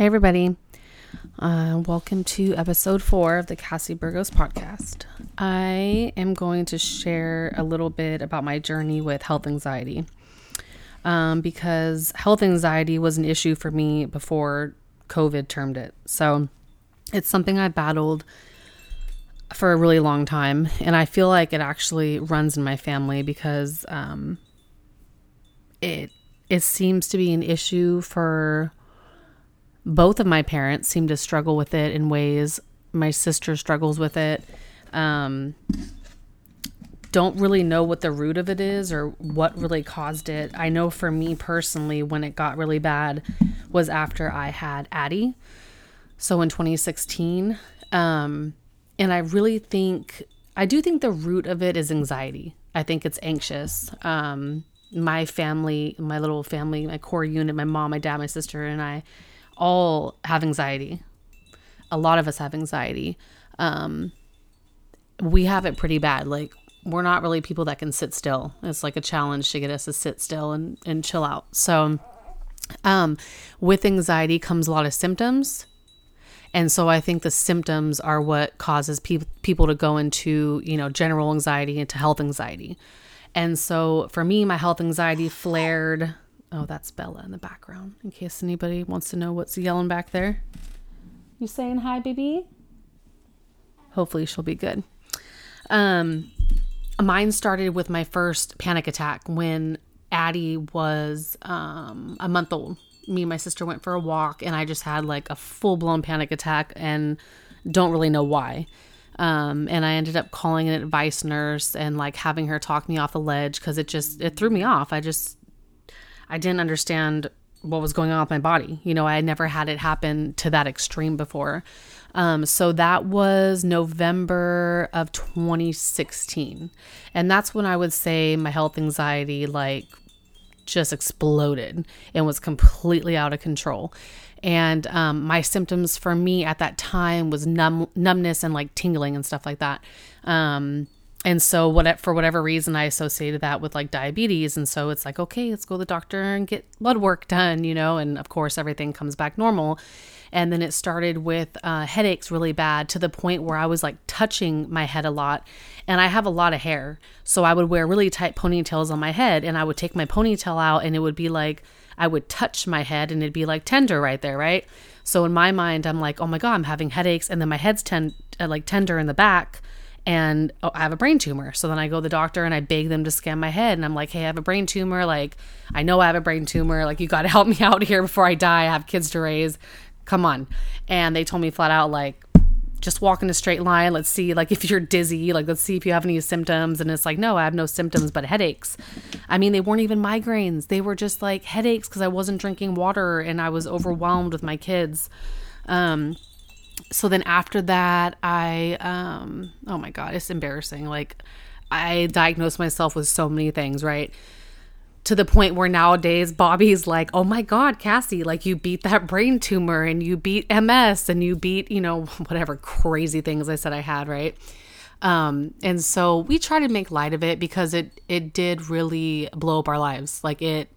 Hey, everybody. Uh, welcome to episode four of the Cassie Burgos podcast. I am going to share a little bit about my journey with health anxiety um, because health anxiety was an issue for me before COVID termed it. So it's something I battled for a really long time. And I feel like it actually runs in my family because um, it, it seems to be an issue for both of my parents seem to struggle with it in ways. My sister struggles with it. Um, don't really know what the root of it is or what really caused it. I know for me personally, when it got really bad, was after I had Addie. So in 2016. Um, and I really think, I do think the root of it is anxiety. I think it's anxious. Um, my family, my little family, my core unit, my mom, my dad, my sister, and I all have anxiety. A lot of us have anxiety. Um, we have it pretty bad. Like, we're not really people that can sit still. It's like a challenge to get us to sit still and, and chill out. So, um, with anxiety comes a lot of symptoms. And so I think the symptoms are what causes pe- people to go into, you know, general anxiety into health anxiety. And so for me, my health anxiety flared Oh, that's Bella in the background, in case anybody wants to know what's yelling back there. You saying hi, baby? Hopefully she'll be good. Um, mine started with my first panic attack when Addie was um, a month old. Me and my sister went for a walk, and I just had like a full blown panic attack and don't really know why. Um, and I ended up calling an advice nurse and like having her talk me off the ledge because it just it threw me off. I just I didn't understand what was going on with my body. You know, I had never had it happen to that extreme before. Um, so that was November of 2016. And that's when I would say my health anxiety like just exploded and was completely out of control. And um, my symptoms for me at that time was numb, numbness and like tingling and stuff like that. Um, and so what for whatever reason I associated that with like diabetes. And so it's like okay let's go to the doctor and get blood work done you know? And of course everything comes back normal. And then it started with uh, headaches really bad to the point where I was like touching my head a lot. And I have a lot of hair. So I would wear really tight ponytails on my head and I would take my ponytail out and it would be like I would touch my head and it'd be like tender right there right? So in my mind I'm like oh my god I'm having headaches. And then my head's ten- uh, like tender in the back and oh, I have a brain tumor. So then I go to the doctor and I beg them to scan my head. And I'm like, hey, I have a brain tumor. Like, I know I have a brain tumor. Like, you got to help me out here before I die. I have kids to raise. Come on. And they told me flat out, like, just walk in a straight line. Let's see, like, if you're dizzy, like, let's see if you have any symptoms. And it's like, no, I have no symptoms, but headaches. I mean, they weren't even migraines. They were just like headaches because I wasn't drinking water and I was overwhelmed with my kids. Um, so then after that, I, um, oh my God, it's embarrassing. Like, I diagnosed myself with so many things, right? To the point where nowadays Bobby's like, oh my God, Cassie, like you beat that brain tumor and you beat MS and you beat, you know, whatever crazy things I said I had, right? Um, and so we try to make light of it because it it did really blow up our lives. Like it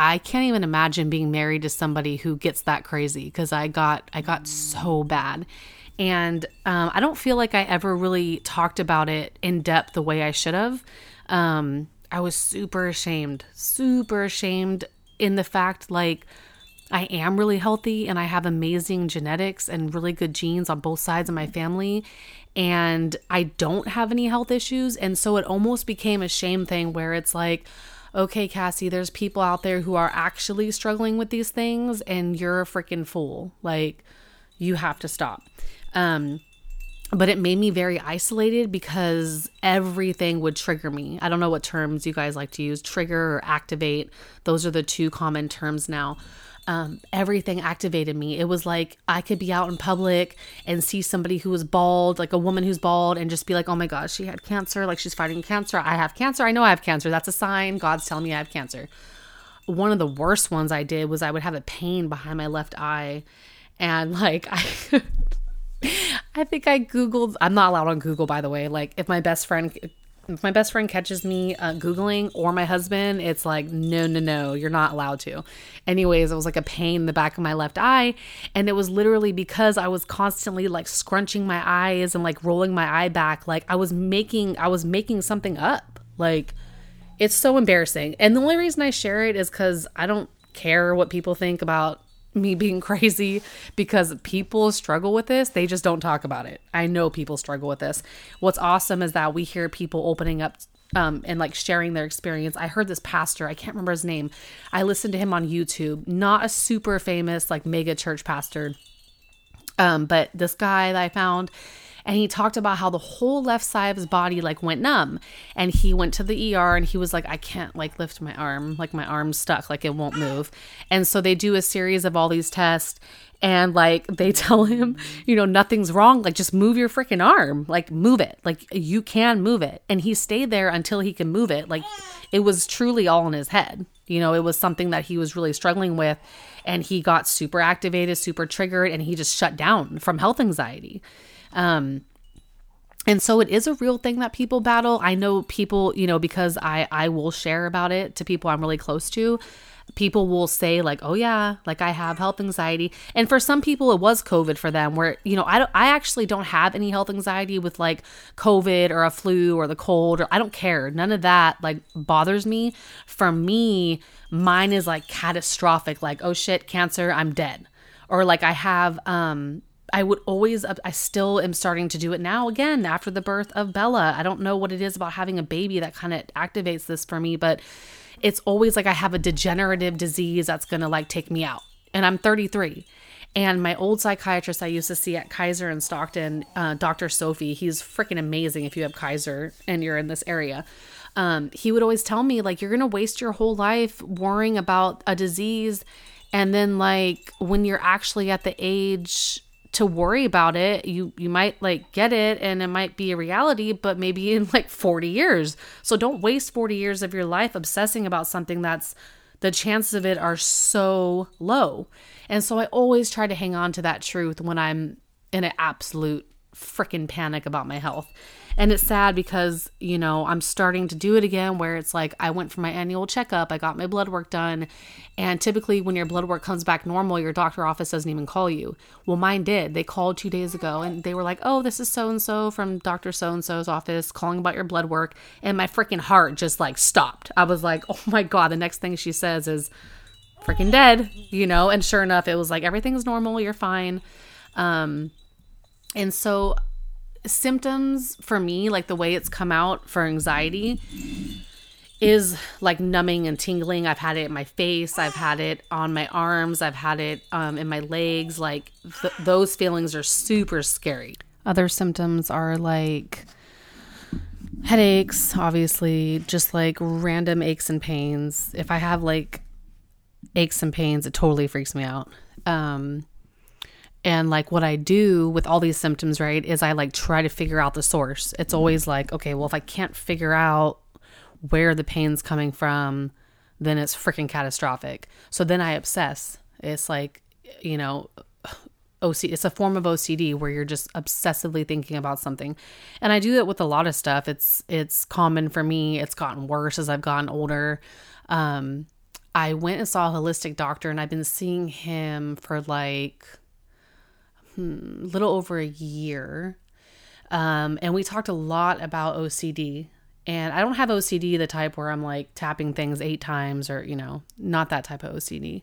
I can't even imagine being married to somebody who gets that crazy because I got I got so bad. And um, I don't feel like I ever really talked about it in depth the way I should have. Um, I was super ashamed, super ashamed in the fact like I am really healthy and I have amazing genetics and really good genes on both sides of my family. And I don't have any health issues. And so it almost became a shame thing where it's like, okay, Cassie, there's people out there who are actually struggling with these things and you're a freaking fool. Like, you have to stop. Um, but it made me very isolated because everything would trigger me. I don't know what terms you guys like to use trigger or activate. Those are the two common terms now um, everything activated me. It was like I could be out in public and see somebody who was bald, like a woman who's bald, and just be like, oh my gosh, she had cancer. Like she's fighting cancer. I have cancer. I know I have cancer. That's a sign. God's telling me I have cancer. One of the worst ones I did was I would have a pain behind my left eye. And like, I. I think I Googled, I'm not allowed on Google, by the way. Like, if my best friend if my best friend catches me uh, Googling or my husband, it's like, no, no, no, you're not allowed to. Anyways, it was like a pain in the back of my left eye. And it was literally because I was constantly like scrunching my eyes and like rolling my eye back. Like I was making, I was making something up. Like it's so embarrassing. And the only reason I share it is because I don't care what people think about me being crazy because people struggle with this. They just don't talk about it. I know people struggle with this. What's awesome is that we hear people opening up um, and like sharing their experience. I heard this pastor, I can't remember his name. I listened to him on YouTube, not a super famous, like mega church pastor. Um, but this guy that I found, and he talked about how the whole left side of his body like went numb. And he went to the ER and he was like I can't like lift my arm. Like my arm's stuck. Like it won't move. And so they do a series of all these tests and like they tell him you know nothing's wrong. Like just move your freaking arm. Like move it. Like you can move it. And he stayed there until he can move it. Like it was truly all in his head. You know it was something that he was really struggling with. And he got super activated super triggered and he just shut down from health anxiety um, and so it is a real thing that people battle. I know people, you know, because I I will share about it to people I'm really close to. People will say like, "Oh yeah, like I have health anxiety." And for some people it was COVID for them where, you know, I don't I actually don't have any health anxiety with like COVID or a flu or the cold or I don't care. None of that like bothers me. For me, mine is like catastrophic like, "Oh shit, cancer, I'm dead." Or like I have um I would always, I still am starting to do it now again after the birth of Bella. I don't know what it is about having a baby that kind of activates this for me, but it's always like I have a degenerative disease that's going to like take me out. And I'm 33. And my old psychiatrist I used to see at Kaiser in Stockton, uh, Dr. Sophie, he's freaking amazing if you have Kaiser and you're in this area. Um, he would always tell me, like, you're going to waste your whole life worrying about a disease. And then, like, when you're actually at the age to worry about it. You you might like get it and it might be a reality but maybe in like 40 years. So don't waste 40 years of your life obsessing about something that's the chances of it are so low. And so i always try to hang on to that truth when i'm in an absolute freaking panic about my health and it's sad because, you know, I'm starting to do it again where it's like I went for my annual checkup, I got my blood work done. And typically, when your blood work comes back normal, your doctor office doesn't even call you. Well, mine did. They called two days ago and they were like, oh, this is so and so from Dr. So and so's office calling about your blood work. And my freaking heart just like stopped. I was like, oh my God. The next thing she says is, freaking dead, you know? And sure enough, it was like, everything's normal, you're fine. Um, and so symptoms for me, like the way it's come out for anxiety, is like numbing and tingling. I've had it in my face, I've had it on my arms, I've had it um, in my legs. Like th- those feelings are super scary. Other symptoms are like headaches, obviously, just like random aches and pains. If I have like aches and pains, it totally freaks me out. Um, and like what I do with all these symptoms, right, is I like try to figure out the source. It's always like, okay, well, if I can't figure out where the pain's coming from, then it's freaking catastrophic. So then I obsess. It's like, you know, OC it's a form of OCD where you're just obsessively thinking about something. And I do that with a lot of stuff. It's it's common for me. It's gotten worse as I've gotten older. Um I went and saw a holistic doctor and I've been seeing him for like hmm, little over a year. Um, and we talked a lot about OCD. And I don't have OCD, the type where I'm like tapping things eight times or, you know, not that type of OCD.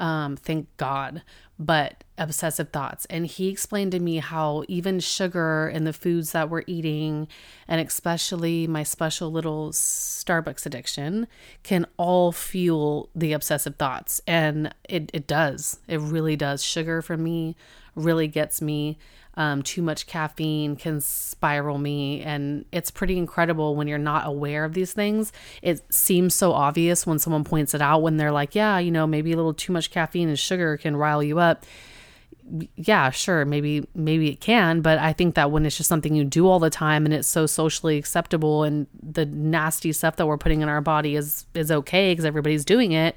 Um, thank God, but obsessive thoughts. And he explained to me how even sugar in the foods that we're eating, and especially my special little Starbucks addiction, can all fuel the obsessive thoughts. And it, it does. It really does. Sugar for me really gets me. Um, too much caffeine can spiral me. And it's pretty incredible when you're not aware of these things. It seems so obvious when someone points it out, when they're like, yeah, you know, maybe a little too much caffeine and sugar can rile you up yeah, sure, maybe maybe it can, but I think that when it's just something you do all the time and it's so socially acceptable and the nasty stuff that we're putting in our body is is okay because everybody's doing it,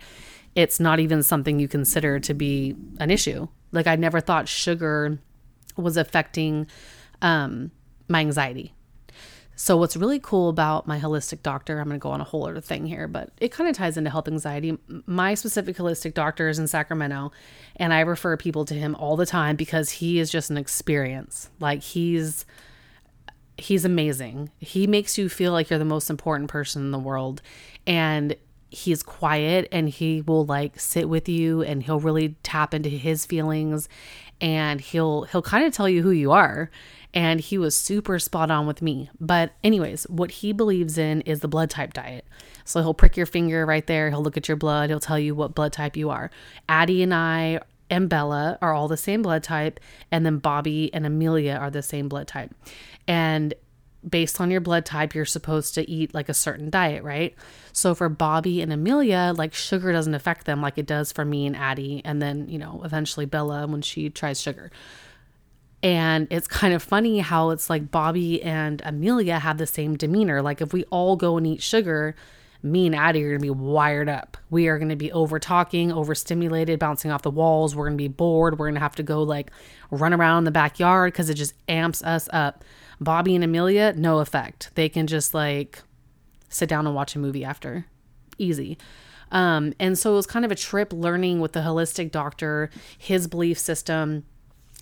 it's not even something you consider to be an issue. Like I never thought sugar was affecting um, my anxiety. So, what's really cool about my holistic doctor, I'm going to go on a whole other thing here, but it kind of ties into health anxiety. My specific holistic doctor is in Sacramento, and I refer people to him all the time because he is just an experience. Like, he's he's amazing. He makes you feel like you're the most important person in the world. And he's quiet and he will like sit with you and he'll really tap into his feelings and he'll he'll kind of tell you who you are. And he was super spot on with me. But anyways what he believes in is the blood type diet. So he'll prick your finger right there. He'll look at your blood. He'll tell you what blood type you are. Addie and i and bella are all the same blood type. And then bobby and amelia are the same blood type. And based on your blood type, you're supposed to eat like a certain diet, right? So for Bobby and Amelia, like sugar doesn't affect them like it does for me and Addie, and then, you know, eventually Bella when she tries sugar. And it's kind of funny how it's like Bobby and Amelia have the same demeanor. Like if we all go and eat sugar, me and Addie are to be wired up. We are to be over talking, overstimulated, bouncing off the walls. We're to be bored. We're to have to go like run around in the backyard because it just amps us up. Bobby and Amelia, no effect. They can just like sit down and watch a movie after. Easy. Um, and so it was kind of a trip learning with the holistic doctor, his belief system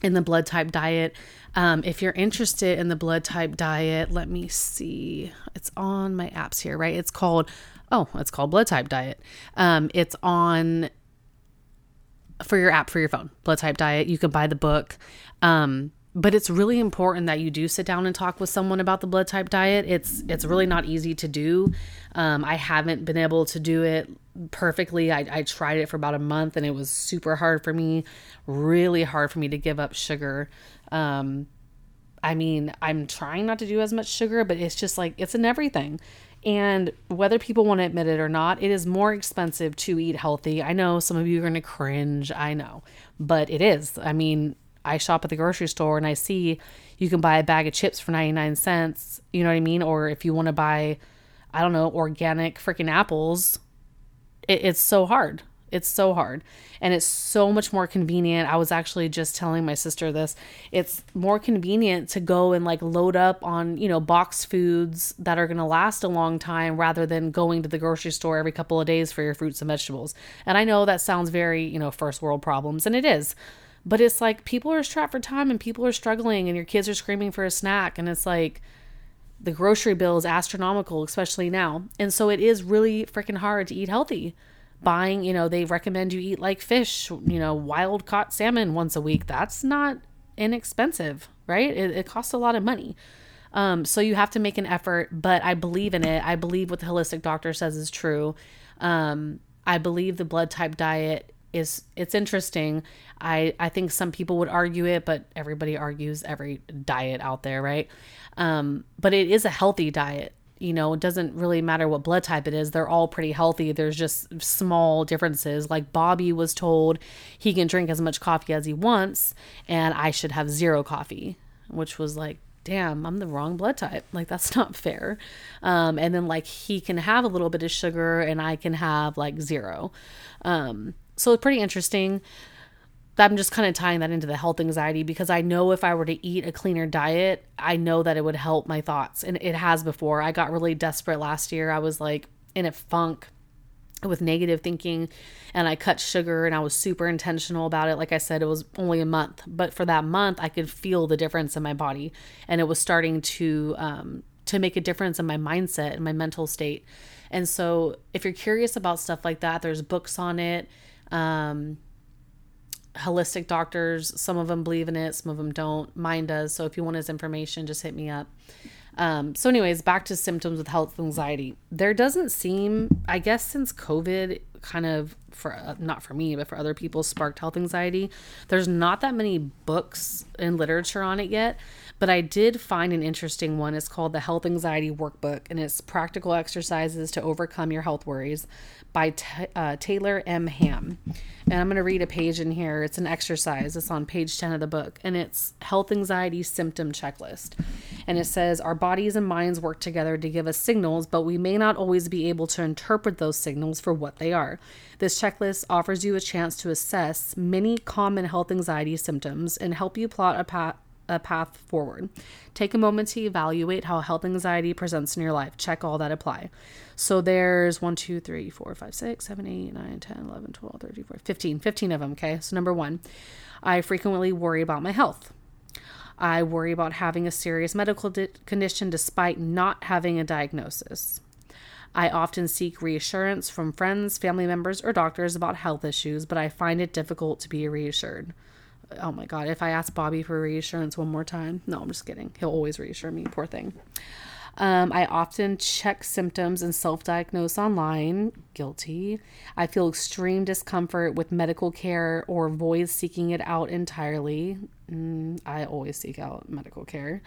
in the blood type diet. Um, if you're interested in the blood type diet, let me see. It's on my apps here, right? It's called, oh, it's called Blood Type Diet. Um, it's on for your app for your phone, Blood Type Diet. You can buy the book. Um, but it's really important that you do sit down and talk with someone about the blood type diet it's it's really not easy to do um, i haven't been able to do it perfectly I, I tried it for about a month and it was super hard for me really hard for me to give up sugar um, i mean i'm trying not to do as much sugar but it's just like it's in everything and whether people want to admit it or not, it is more expensive to eat healthy. I know some of you are going to cringe. I know, but it is. I mean, I shop at the grocery store and I see you can buy a bag of chips for 99 cents, you know what I mean? Or if you want to buy, I don't know, organic freaking apples, it, it's so hard. It's so hard. And it's so much more convenient. I was actually just telling my sister this. It's more convenient to go and like load up on, you know, boxed foods that are going to last a long time rather than going to the grocery store every couple of days for your fruits and vegetables. And I know that sounds very, you know, first world problems, and it is. But it's like people are strapped for time and people are struggling and your kids are screaming for a snack and it's like the grocery bill is astronomical, especially now. And so it is really freaking hard to eat healthy. Buying, you know, they recommend you eat like fish, you know, wild caught salmon once a week. That's not inexpensive, right? It, it costs a lot of money. Um, so you have to make an effort, but I believe in it. I believe what the holistic doctor says is true. Um, I believe the blood type diet is it's interesting. I I think some people would argue it, but everybody argues every diet out there, right? Um, but it is a healthy diet. You know, it doesn't really matter what blood type it is. They're all pretty healthy. There's just small differences. Like Bobby was told he can drink as much coffee as he wants, and I should have zero coffee, which was like damn, I'm the wrong blood type. Like, that's not fair. Um, and then, like, he can have a little bit of sugar and I can have like zero. Um, so it's pretty interesting. I'm just kind of tying that into the health anxiety because I know if I were to eat a cleaner diet, I know that it would help my thoughts. And it has before. I got really desperate last year. I was like in a funk with negative thinking and I cut sugar and I was super intentional about it. Like I said, it was only a month, but for that month, I could feel the difference in my body and it was starting to, um, to make a difference in my mindset and my mental state. And so if you're curious about stuff like that, there's books on it um, holistic doctors, some of them believe in it, some of them don't. Mine does. So if you want his information, just hit me up. Um, so, anyways, back to symptoms with health anxiety. There doesn't seem, I guess, since COVID kind of for uh, not for me, but for other people, sparked health anxiety. There's not that many books and literature on it yet, but I did find an interesting one. It's called the Health Anxiety Workbook, and it's practical exercises to overcome your health worries by T- uh, Taylor M. Ham. And I'm going to read a page in here. It's an exercise. It's on page 10 of the book, and it's Health Anxiety Symptom Checklist. And it says, Our bodies and minds work together to give us signals, but we may not always be able to interpret those signals for what they are. This checklist offers you a chance to assess many common health anxiety symptoms and help you plot a path a path forward. Take a moment to evaluate how health anxiety presents in your life. Check all that apply. So there's 1, 2, 3, 4, 5, 6, 7, 8, 9, 10, 11, 12, 13, 14, 15. 15 of them, okay? So number one, I frequently worry about my health. I worry about having a serious medical di- condition despite not having a diagnosis. I often seek reassurance from friends, family members, or doctors about health issues, but I find it difficult to be reassured. Oh my God, if I ask Bobby for reassurance one more time, no, I'm just kidding. He'll always reassure me, poor thing. Um, I often check symptoms and self diagnose online. Guilty. I feel extreme discomfort with medical care or avoid seeking it out entirely. Mm, I always seek out medical care.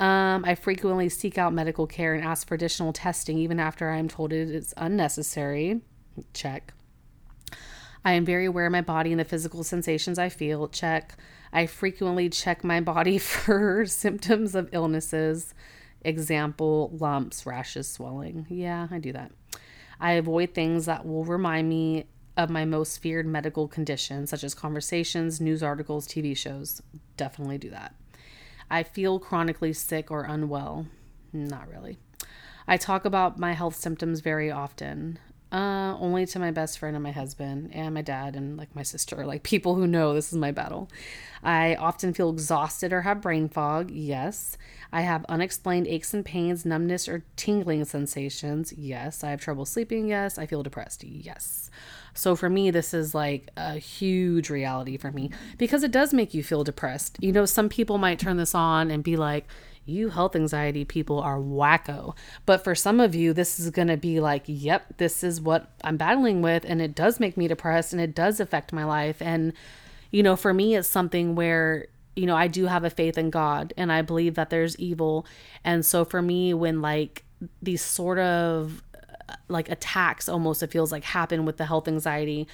Um, I frequently seek out medical care and ask for additional testing even after I am told it is unnecessary. Check. I am very aware of my body and the physical sensations I feel. Check. I frequently check my body for symptoms of illnesses. Example, lumps, rashes, swelling. Yeah, I do that. I avoid things that will remind me of my most feared medical conditions, such as conversations, news articles, TV shows. Definitely do that. I feel chronically sick or unwell. Not really. I talk about my health symptoms very often. Uh, only to my best friend and my husband and my dad and like my sister, like people who know this is my battle. I often feel exhausted or have brain fog. Yes. I have unexplained aches and pains, numbness, or tingling sensations. Yes. I have trouble sleeping. Yes. I feel depressed. Yes. So for me, this is like a huge reality for me because it does make you feel depressed. You know, some people might turn this on and be like, you health anxiety people are wacko. But for some of you, this is going to be like, yep, this is what I'm battling with. And it does make me depressed and it does affect my life. And, you know, for me, it's something where, you know, I do have a faith in God and I believe that there's evil. And so for me, when like these sort of like attacks almost, it feels like happen with the health anxiety,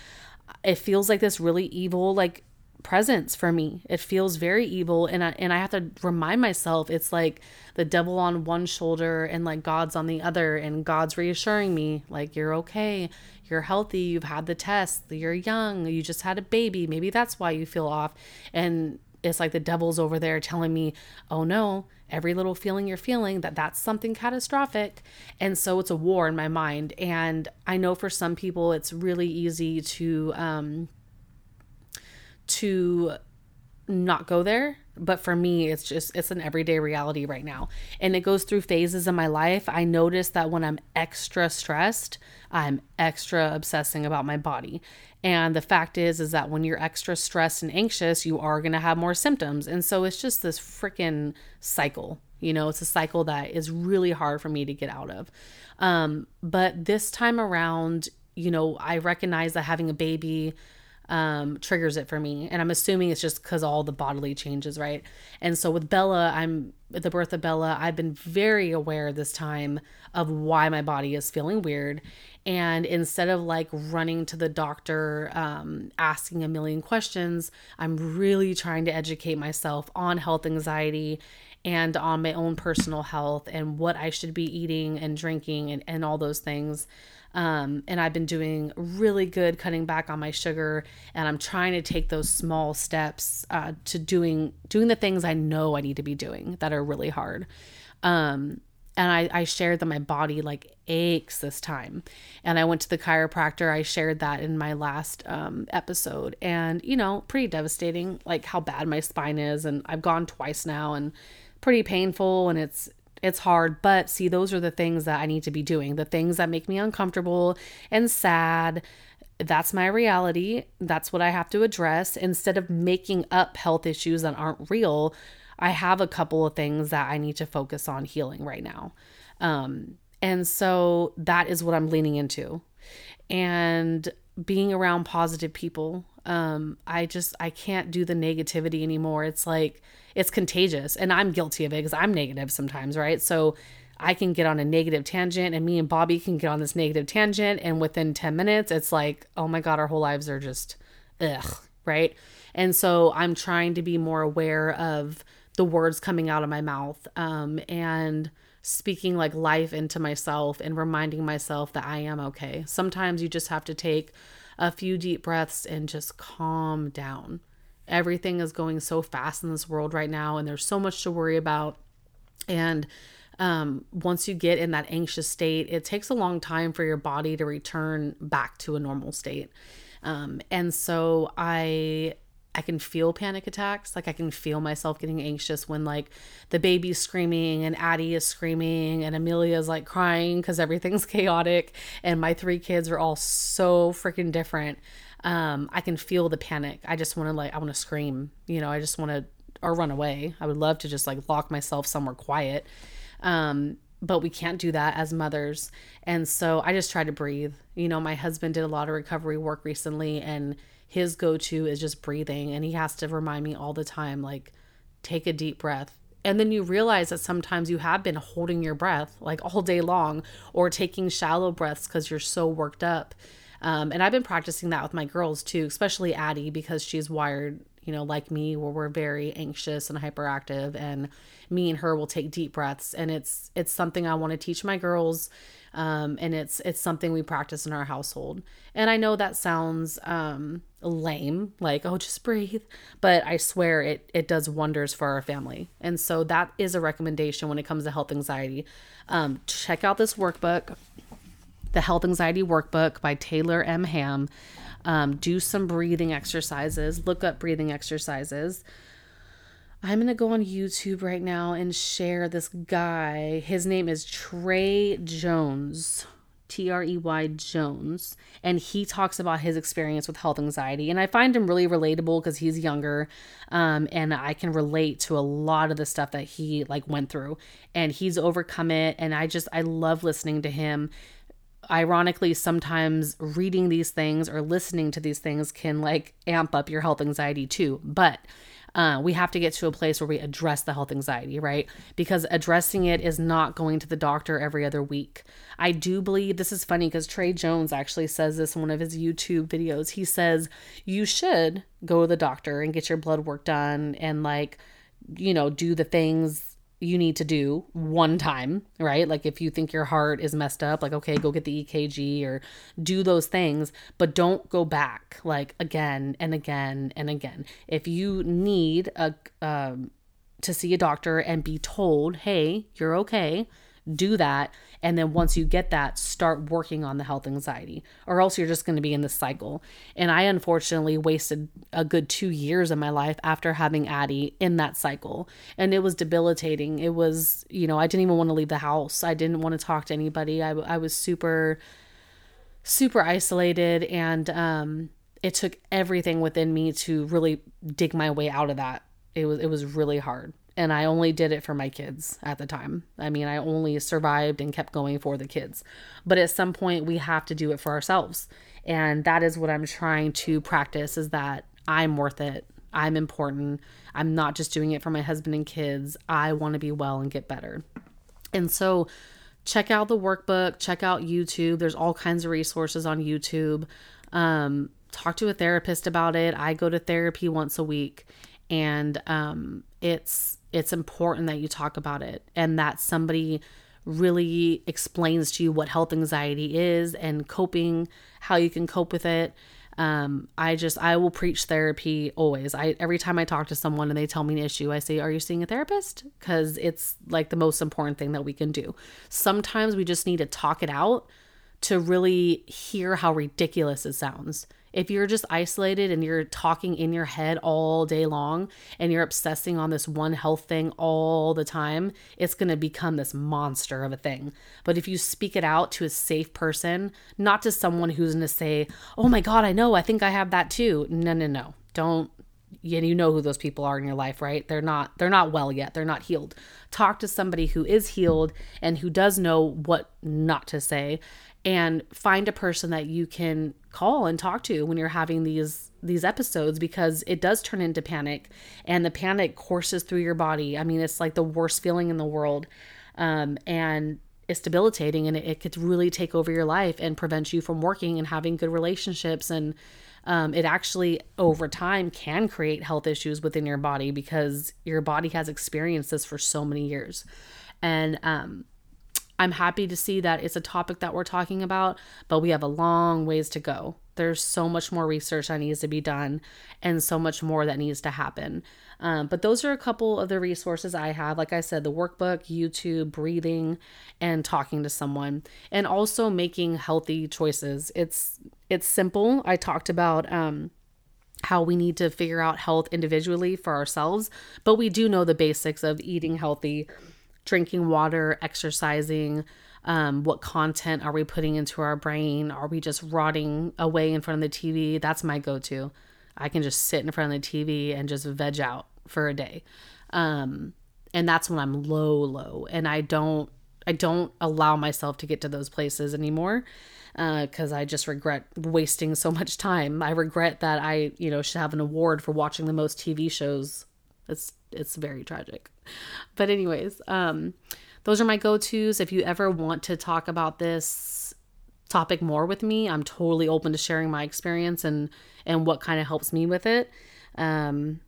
it feels like this really evil, like presence for me. It feels very evil and I, and I have to remind myself it's like the devil on one shoulder and like God's on the other and God's reassuring me like you're okay. You're healthy, you've had the test, you're young, you just had a baby. Maybe that's why you feel off and it's like the devil's over there telling me, "Oh no, every little feeling you're feeling that that's something catastrophic." And so it's a war in my mind and I know for some people it's really easy to um to not go there but for me it's just it's an everyday reality right now. And it goes through phases in my life. I notice that when i'm extra stressed i'm extra obsessing about my body. And the fact is is that when you're extra stressed and anxious you are going to have more symptoms. And so it's just this freaking cycle you know it's a cycle that is really hard for me to get out of. Um but this time around you know i recognize that having a baby um, triggers it for me. And I'm assuming it's just because all the bodily changes, right? And so with Bella, I'm the birth of Bella, I've been very aware this time of why my body is feeling weird. And instead of like running to the doctor, um, asking a million questions, I'm really trying to educate myself on health anxiety and on my own personal health and what I should be eating and drinking and, and all those things. Um, and I've been doing really good cutting back on my sugar, and I'm trying to take those small steps uh, to doing doing the things I know I need to be doing that are really hard. Um, and I, I shared that my body like aches this time. And i went to the chiropractor. I shared that in my last um, episode. And you know pretty devastating like how bad my spine is. And i've gone twice now and pretty painful. And it's it's hard, but see, those are the things that I need to be doing, the things that make me uncomfortable and sad. That's my reality. That's what I have to address. Instead of making up health issues that aren't real, I have a couple of things that I need to focus on healing right now. Um, and so that is what I'm leaning into. And being around positive people, um, I just, I can't do the negativity anymore. It's like, it's contagious. And i'm guilty of it because i'm negative sometimes right? So i can get on a negative tangent and me and bobby can get on this negative tangent and within 10 minutes it's like oh my god our whole lives are just ugh right? And so i'm trying to be more aware of the words coming out of my mouth um, and speaking like life into myself and reminding myself that i am okay. Sometimes you just have to take a few deep breaths and just calm down. Everything is going so fast in this world right now and there's so much to worry about. And um, once you get in that anxious state it takes a long time for your body to return back to a normal state. Um, and so i I can feel panic attacks. Like I can feel myself getting anxious when like the baby's screaming and Addie is screaming and Amelia's like crying because everything's chaotic and my three kids are all so freaking different. Um, I can feel the panic. I just want to like I want to scream. You know, I just want to or run away. I would love to just like lock myself somewhere quiet. Um, but we can't do that as mothers. And so I just try to breathe. You know, my husband did a lot of recovery work recently and his go to is just breathing. And he has to remind me all the time, like, take a deep breath. And then you realize that sometimes you have been holding your breath like all day long or taking shallow breaths because you're so worked up. Um, and I've been practicing that with my girls too, especially Addie because she's wired, you know, like me, where we're very anxious and hyperactive. And me and her will take deep breaths, and it's it's something I want to teach my girls um, and it's it's something we practice in our household. And I know that sounds um, lame, like oh, just breathe, but I swear it it does wonders for our family. And so that is a recommendation when it comes to health anxiety. Um, check out this workbook, the Health Anxiety Workbook by Taylor M. Ham. Um, do some breathing exercises. Look up breathing exercises. I'm going to go on YouTube right now and share this guy. His name is Trey Jones. T R E Y Jones, and he talks about his experience with health anxiety. And I find him really relatable because he's younger, um, and I can relate to a lot of the stuff that he like went through, and he's overcome it. And I just I love listening to him. Ironically, sometimes reading these things or listening to these things can like amp up your health anxiety too. But uh, we have to get to a place where we address the health anxiety, right? Because addressing it is not going to the doctor every other week. I do believe this is funny because Trey Jones actually says this in one of his YouTube videos. He says you should go to the doctor and get your blood work done and, like, you know, do the things you need to do one time, right? Like if you think your heart is messed up, like okay, go get the EKG or do those things, but don't go back like again and again and again. If you need a um to see a doctor and be told, "Hey, you're okay." Do that. And then once you get that start working on the health anxiety or else you're just going to be in this cycle. And i unfortunately wasted a good two years of my life after having addie in that cycle. And it was debilitating. It was you know i didn't even want to leave the house. I didn't want to talk to anybody. I, I was super super isolated. And um it took everything within me to really dig my way out of that. It was it was really hard and I only did it for my kids at the time. I mean, I only survived and kept going for the kids. But at some point we have to do it for ourselves. And that is what I'm trying to practice is that I'm worth it. I'm important. I'm not just doing it for my husband and kids. I want to be well and get better. And so check out the workbook, check out YouTube. There's all kinds of resources on YouTube. Um, talk to a therapist about it. I go to therapy once a week and um, it's it's important that you talk about it and that somebody really explains to you what health anxiety is and coping, how you can cope with it. Um, I just I will preach therapy always. I every time I talk to someone and they tell me an issue, I say, "Are you seeing a therapist?" Because it's like the most important thing that we can do. Sometimes we just need to talk it out to really hear how ridiculous it sounds. If you're just isolated and you're talking in your head all day long and you're obsessing on this one health thing all the time, it's going to become this monster of a thing. But if you speak it out to a safe person, not to someone who's going to say, "Oh my god, I know, I think I have that too." No, no, no. Don't you know who those people are in your life right they're not they're not well yet they're not healed talk to somebody who is healed and who does know what not to say and find a person that you can call and talk to when you're having these these episodes because it does turn into panic and the panic courses through your body. I mean it's like the worst feeling in the world um, and it's debilitating and it, it, could really take over your life and prevent you from working and having good relationships and um, it actually over time can create health issues within your body because your body has experienced this for so many years. And um, I'm happy to see that it's a topic that we're talking about, but we have a long ways to go. There's so much more research that needs to be done and so much more that needs to happen. Um, but those are a couple of the resources I have. Like I said, the workbook, YouTube, breathing, and talking to someone, and also making healthy choices. It's it's simple. I talked about um, how we need to figure out health individually for ourselves, but we do know the basics of eating healthy, drinking water, exercising. Um, what content are we putting into our brain? Are we just rotting away in front of the TV? That's my go to. I can just sit in front of the TV and just veg out for a day. Um, and that's when I'm low, low. And I don't, I don't allow myself to get to those places anymore because uh, I just regret wasting so much time. I regret that I, you know, should have an award for watching the most TV shows. It's it's very tragic. But anyways, um, those are my go-tos. If you ever want to talk about this topic more with me, I'm totally open to sharing my experience and and what kind of helps me with it. Um,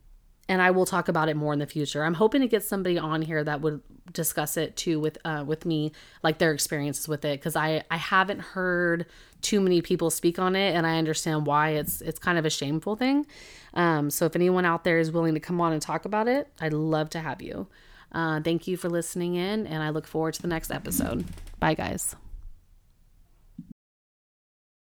and I will talk about it more in the future. I'm hoping to get somebody on here that would discuss it too with uh, with me, like their experiences with it, because I I haven't heard too many people speak on it, and I understand why it's it's kind of a shameful thing. Um, so if anyone out there is willing to come on and talk about it, I'd love to have you. Uh, thank you for listening in, and I look forward to the next episode. Bye, guys.